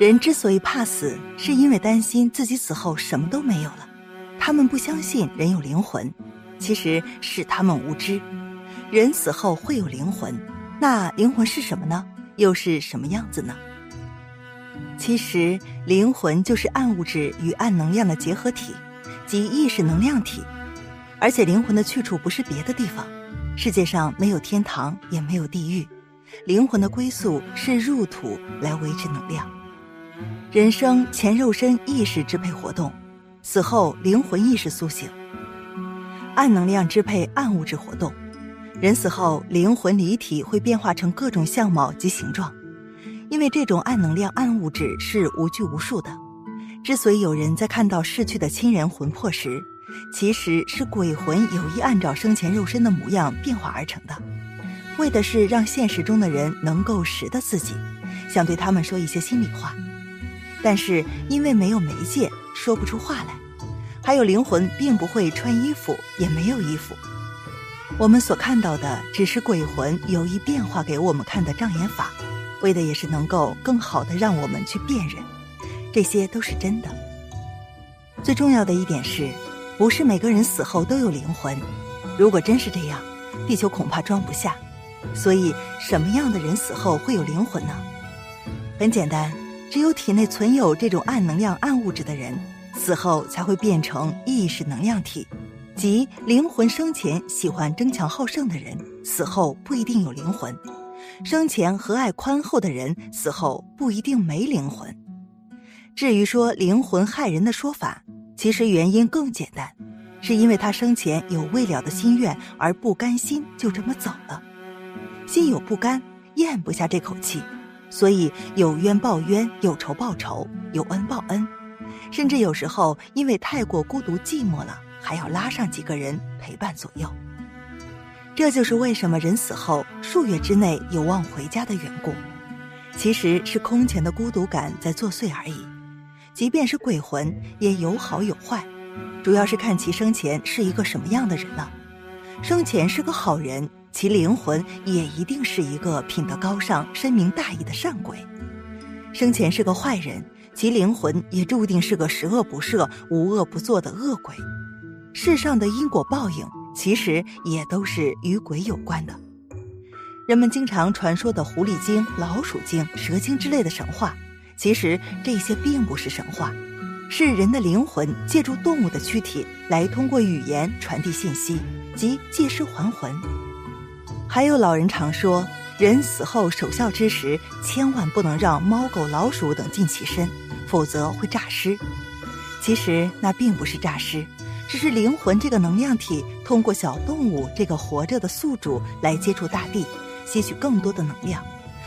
人之所以怕死，是因为担心自己死后什么都没有了。他们不相信人有灵魂，其实是他们无知。人死后会有灵魂，那灵魂是什么呢？又是什么样子呢？其实，灵魂就是暗物质与暗能量的结合体，即意识能量体。而且，灵魂的去处不是别的地方。世界上没有天堂，也没有地狱，灵魂的归宿是入土来维持能量。人生前肉身意识支配活动，死后灵魂意识苏醒。暗能量支配暗物质活动，人死后灵魂离体会变化成各种相貌及形状。因为这种暗能量暗物质是无拘无束的。之所以有人在看到逝去的亲人魂魄时，其实是鬼魂有意按照生前肉身的模样变化而成的，为的是让现实中的人能够识得自己，想对他们说一些心里话。但是因为没有媒介，说不出话来。还有灵魂并不会穿衣服，也没有衣服。我们所看到的只是鬼魂有意变化给我们看的障眼法，为的也是能够更好的让我们去辨认，这些都是真的。最重要的一点是。不是每个人死后都有灵魂，如果真是这样，地球恐怕装不下。所以，什么样的人死后会有灵魂呢？很简单，只有体内存有这种暗能量、暗物质的人，死后才会变成意识能量体。即灵魂生前喜欢争强好胜的人，死后不一定有灵魂；生前和蔼宽厚的人，死后不一定没灵魂。至于说灵魂害人的说法，其实原因更简单，是因为他生前有未了的心愿而不甘心就这么走了，心有不甘，咽不下这口气，所以有冤报冤，有仇报仇，有恩报恩，甚至有时候因为太过孤独寂寞了，还要拉上几个人陪伴左右。这就是为什么人死后数月之内有望回家的缘故，其实是空前的孤独感在作祟而已。即便是鬼魂，也有好有坏，主要是看其生前是一个什么样的人了。生前是个好人，其灵魂也一定是一个品德高尚、深明大义的善鬼；生前是个坏人，其灵魂也注定是个十恶不赦、无恶不作的恶鬼。世上的因果报应，其实也都是与鬼有关的。人们经常传说的狐狸精、老鼠精、蛇精之类的神话。其实这些并不是神话，是人的灵魂借助动物的躯体来通过语言传递信息，即借尸还魂。还有老人常说，人死后守孝之时，千万不能让猫狗老鼠等近其身，否则会诈尸。其实那并不是诈尸，只是灵魂这个能量体通过小动物这个活着的宿主来接触大地，吸取更多的能量。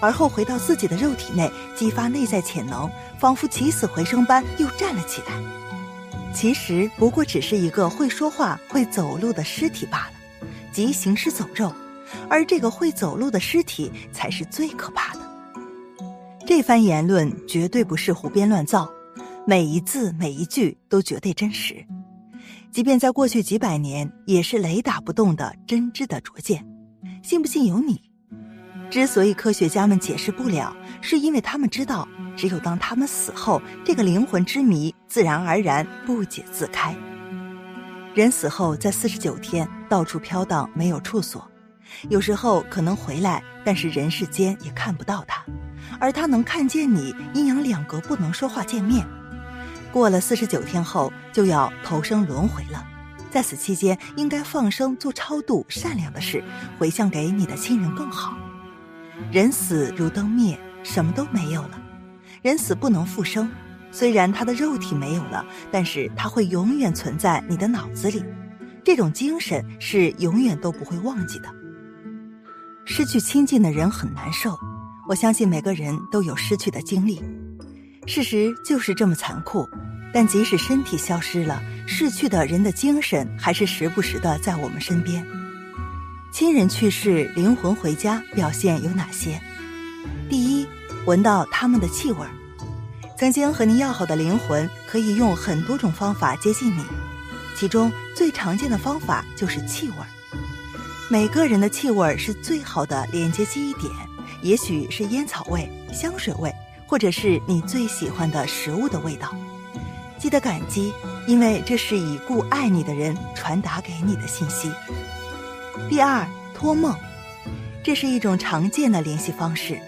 而后回到自己的肉体内，激发内在潜能，仿佛起死回生般又站了起来。其实不过只是一个会说话、会走路的尸体罢了，即行尸走肉。而这个会走路的尸体才是最可怕的。这番言论绝对不是胡编乱造，每一字每一句都绝对真实，即便在过去几百年，也是雷打不动的真知的拙见。信不信由你。之所以科学家们解释不了，是因为他们知道，只有当他们死后，这个灵魂之谜自然而然不解自开。人死后在四十九天到处飘荡，没有处所，有时候可能回来，但是人世间也看不到他，而他能看见你，阴阳两隔不能说话见面。过了四十九天后，就要投生轮回了，在此期间应该放生做超度善良的事，回向给你的亲人更好。人死如灯灭，什么都没有了。人死不能复生，虽然他的肉体没有了，但是他会永远存在你的脑子里。这种精神是永远都不会忘记的。失去亲近的人很难受，我相信每个人都有失去的经历。事实就是这么残酷，但即使身体消失了，逝去的人的精神还是时不时的在我们身边。亲人去世，灵魂回家，表现有哪些？第一，闻到他们的气味儿。曾经和你要好的灵魂，可以用很多种方法接近你，其中最常见的方法就是气味儿。每个人的气味是最好的连接记忆点，也许是烟草味、香水味，或者是你最喜欢的食物的味道。记得感激，因为这是已故爱你的人传达给你的信息。第二，托梦，这是一种常见的联系方式。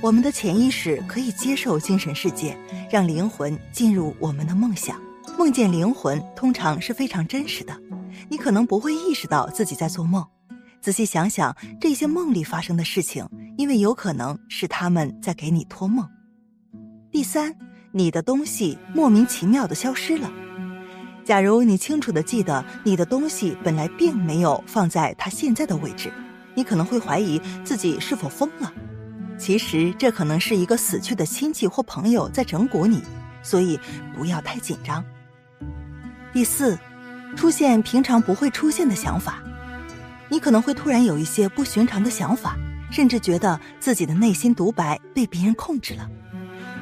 我们的潜意识可以接受精神世界，让灵魂进入我们的梦想。梦见灵魂通常是非常真实的，你可能不会意识到自己在做梦。仔细想想这些梦里发生的事情，因为有可能是他们在给你托梦。第三，你的东西莫名其妙的消失了。假如你清楚的记得你的东西本来并没有放在它现在的位置，你可能会怀疑自己是否疯了。其实这可能是一个死去的亲戚或朋友在整蛊你，所以不要太紧张。第四，出现平常不会出现的想法，你可能会突然有一些不寻常的想法，甚至觉得自己的内心独白被别人控制了。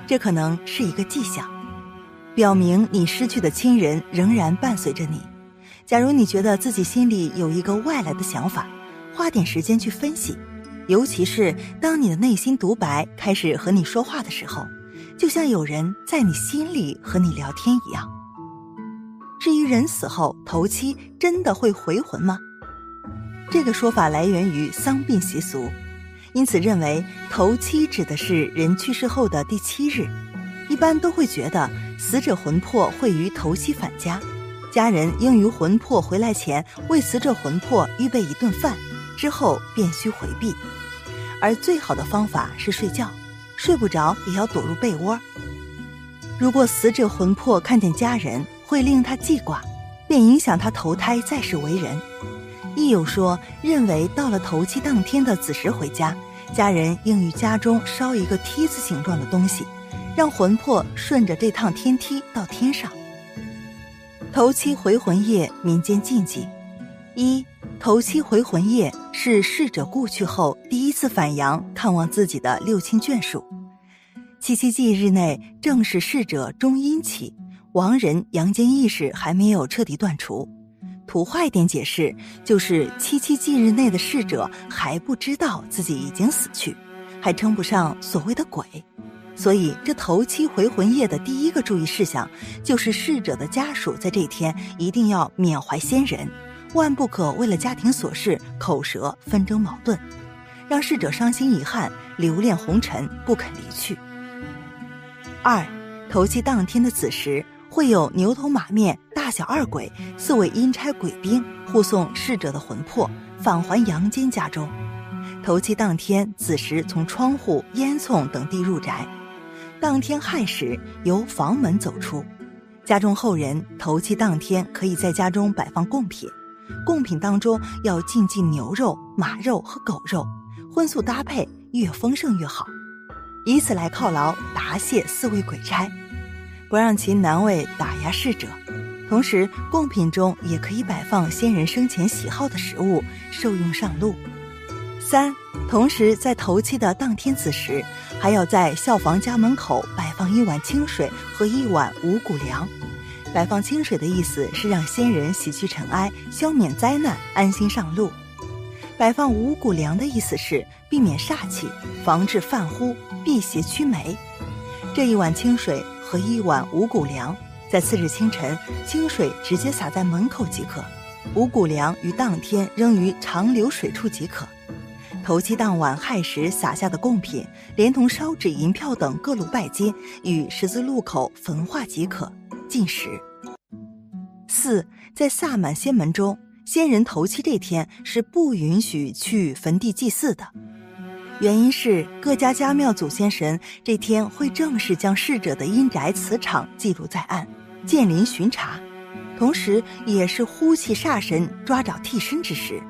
这可能是一个迹象，表明你失去的亲人仍然伴随着你。假如你觉得自己心里有一个外来的想法，花点时间去分析。尤其是当你的内心独白开始和你说话的时候，就像有人在你心里和你聊天一样。至于人死后头七真的会回魂吗？这个说法来源于丧殡习俗，因此认为头七指的是人去世后的第七日，一般都会觉得死者魂魄会于头七返家，家人应于魂魄回来前为死者魂魄预备一顿饭，之后便需回避。而最好的方法是睡觉，睡不着也要躲入被窝。如果死者魂魄看见家人会令他记挂，便影响他投胎再世为人。亦有说认为到了头七当天的子时回家，家人应于家中烧一个梯子形状的东西，让魂魄顺着这趟天梯到天上。头七回魂夜民间禁忌：一。头七回魂夜是逝者故去后第一次返阳看望自己的六亲眷属。七七忌日内正是逝者中阴期，亡人阳间意识还没有彻底断除。土话一点解释，就是七七忌日内的逝者还不知道自己已经死去，还称不上所谓的鬼。所以，这头七回魂夜的第一个注意事项，就是逝者的家属在这天一定要缅怀先人。万不可为了家庭琐事口舌纷争矛盾，让逝者伤心遗憾、留恋红尘不肯离去。二，头七当天的子时，会有牛头马面、大小二鬼四位阴差鬼兵护送逝者的魂魄返还阳间家中。头七当天子时，从窗户、烟囱等地入宅；当天亥时，由房门走出。家中后人头七当天可以在家中摆放贡品。贡品当中要禁忌牛肉、马肉和狗肉，荤素搭配越丰盛越好，以此来犒劳答谢四位鬼差，不让其难为打压逝者。同时，贡品中也可以摆放先人生前喜好的食物，受用上路。三，同时在头七的当天子时，还要在孝房家门口摆放一碗清水和一碗五谷粮。摆放清水的意思是让先人洗去尘埃，消免灾难，安心上路；摆放五谷粮的意思是避免煞气，防治犯忽，辟邪驱霉。这一碗清水和一碗五谷粮，在次日清晨，清水直接洒在门口即可；五谷粮于当天扔于长流水处即可。头七当晚亥时撒下的贡品，连同烧纸、银票等各路拜金，与十字路口焚化即可。进食。四，在萨满仙门中，仙人头七这天是不允许去坟地祭祀的，原因是各家家庙祖先神这天会正式将逝者的阴宅磁场记录在案，建林巡查，同时也是呼气煞神抓找替身之时，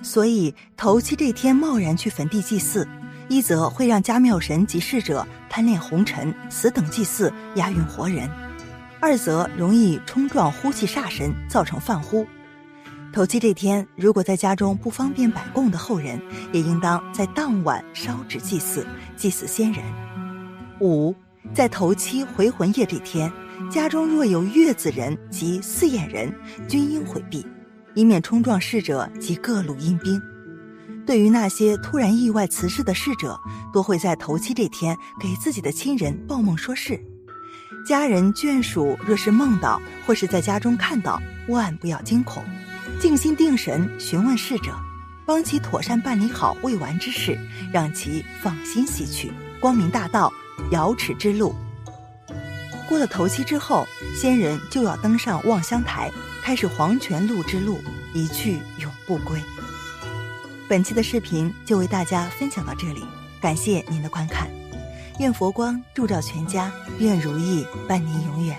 所以头七这天贸然去坟地祭祀，一则会让家庙神及逝者贪恋红尘，死等祭祀，押运活人。二则容易冲撞呼气煞神，造成犯呼。头七这天，如果在家中不方便摆供的后人，也应当在当晚烧纸祭祀，祭祀先人。五，在头七回魂夜这天，家中若有月子人及四眼人，均应回避，以免冲撞逝者及各路阴兵。对于那些突然意外辞世的逝者，多会在头七这天给自己的亲人报梦说事。家人眷属若是梦到或是在家中看到，万不要惊恐，静心定神询问逝者，帮其妥善办理好未完之事，让其放心西去，光明大道，瑶池之路。过了头七之后，仙人就要登上望乡台，开始黄泉路之路，一去永不归。本期的视频就为大家分享到这里，感谢您的观看。愿佛光照照全家，愿如意伴您永远。